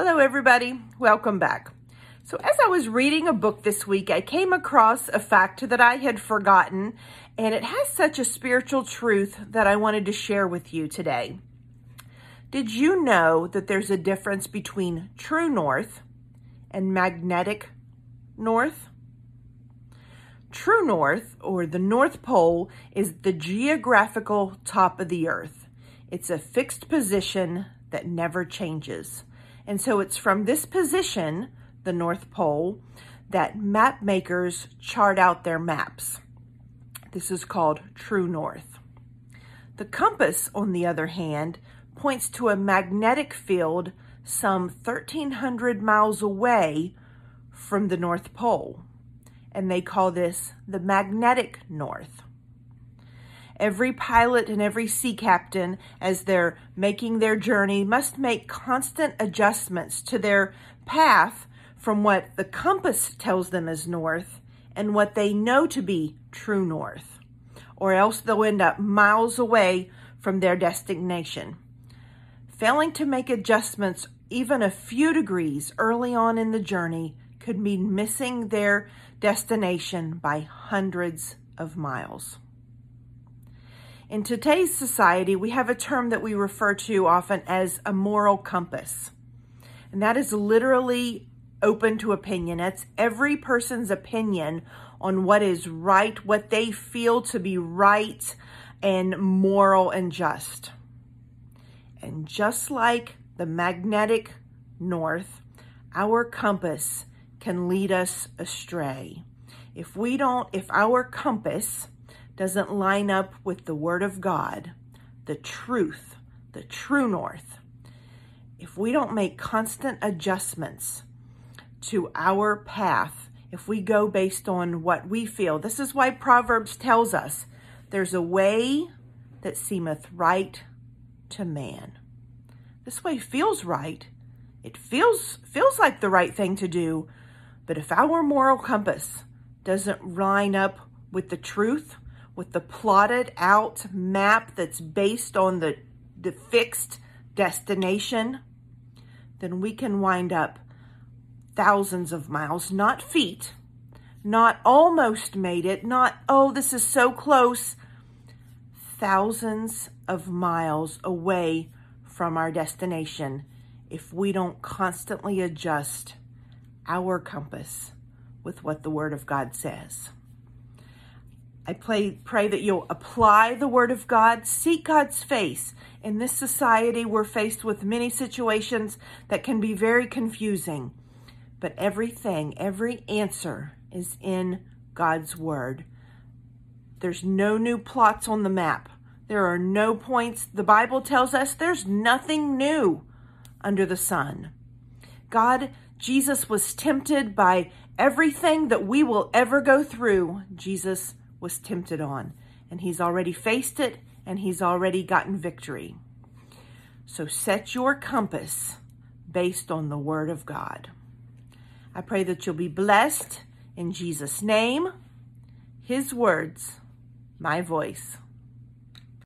Hello, everybody. Welcome back. So, as I was reading a book this week, I came across a fact that I had forgotten, and it has such a spiritual truth that I wanted to share with you today. Did you know that there's a difference between true north and magnetic north? True north, or the North Pole, is the geographical top of the earth. It's a fixed position that never changes. And so it's from this position, the North Pole, that map makers chart out their maps. This is called true north. The compass, on the other hand, points to a magnetic field some 1,300 miles away from the North Pole, and they call this the magnetic north. Every pilot and every sea captain, as they're making their journey, must make constant adjustments to their path from what the compass tells them is north and what they know to be true north, or else they'll end up miles away from their destination. Failing to make adjustments even a few degrees early on in the journey could mean missing their destination by hundreds of miles. In today's society, we have a term that we refer to often as a moral compass. And that is literally open to opinion. It's every person's opinion on what is right, what they feel to be right and moral and just. And just like the magnetic north, our compass can lead us astray. If we don't, if our compass doesn't line up with the Word of God, the truth, the true north, if we don't make constant adjustments to our path, if we go based on what we feel, this is why Proverbs tells us there's a way that seemeth right to man. This way feels right. It feels feels like the right thing to do, but if our moral compass doesn't line up with the truth, with the plotted out map that's based on the, the fixed destination, then we can wind up thousands of miles, not feet, not almost made it, not, oh, this is so close, thousands of miles away from our destination if we don't constantly adjust our compass with what the Word of God says. I pray, pray that you'll apply the Word of God, seek God's face. In this society, we're faced with many situations that can be very confusing, but everything, every answer is in God's Word. There's no new plots on the map. There are no points. The Bible tells us there's nothing new under the sun. God, Jesus was tempted by everything that we will ever go through. Jesus was tempted on, and he's already faced it and he's already gotten victory. So set your compass based on the Word of God. I pray that you'll be blessed in Jesus' name, His words, my voice.